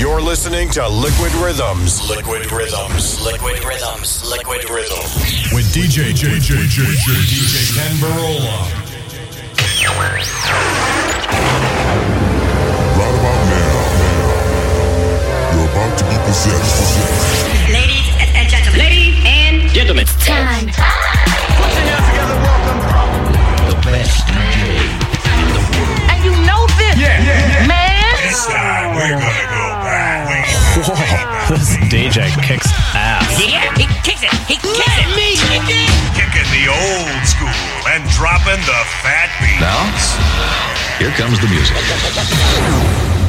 You're listening to Liquid Rhythms. Liquid Rhythms. Liquid Rhythms. Liquid Rhythms. With DJ JJ JJ DJ Kenn Burrola. Right about now, you're about to be possessed. Ladies and gentlemen. Ladies and gentlemen. Time. Put your hands together, welcome. The best DJ in the world. And you know this, Yeah, yeah, yeah. man. This time, we're gonna go back. This DJ kicks ass. Yeah, he kicks it. He kicks it. me kick it. Kicking the old school and dropping the fat beat. Now, here comes the music.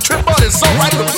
Trip, but it's alright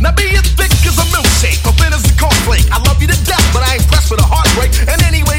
Now be as thick as a milkshake, or thin as a cornflake. I love you to death, but I ain't pressed for the heartbreak. And anyway.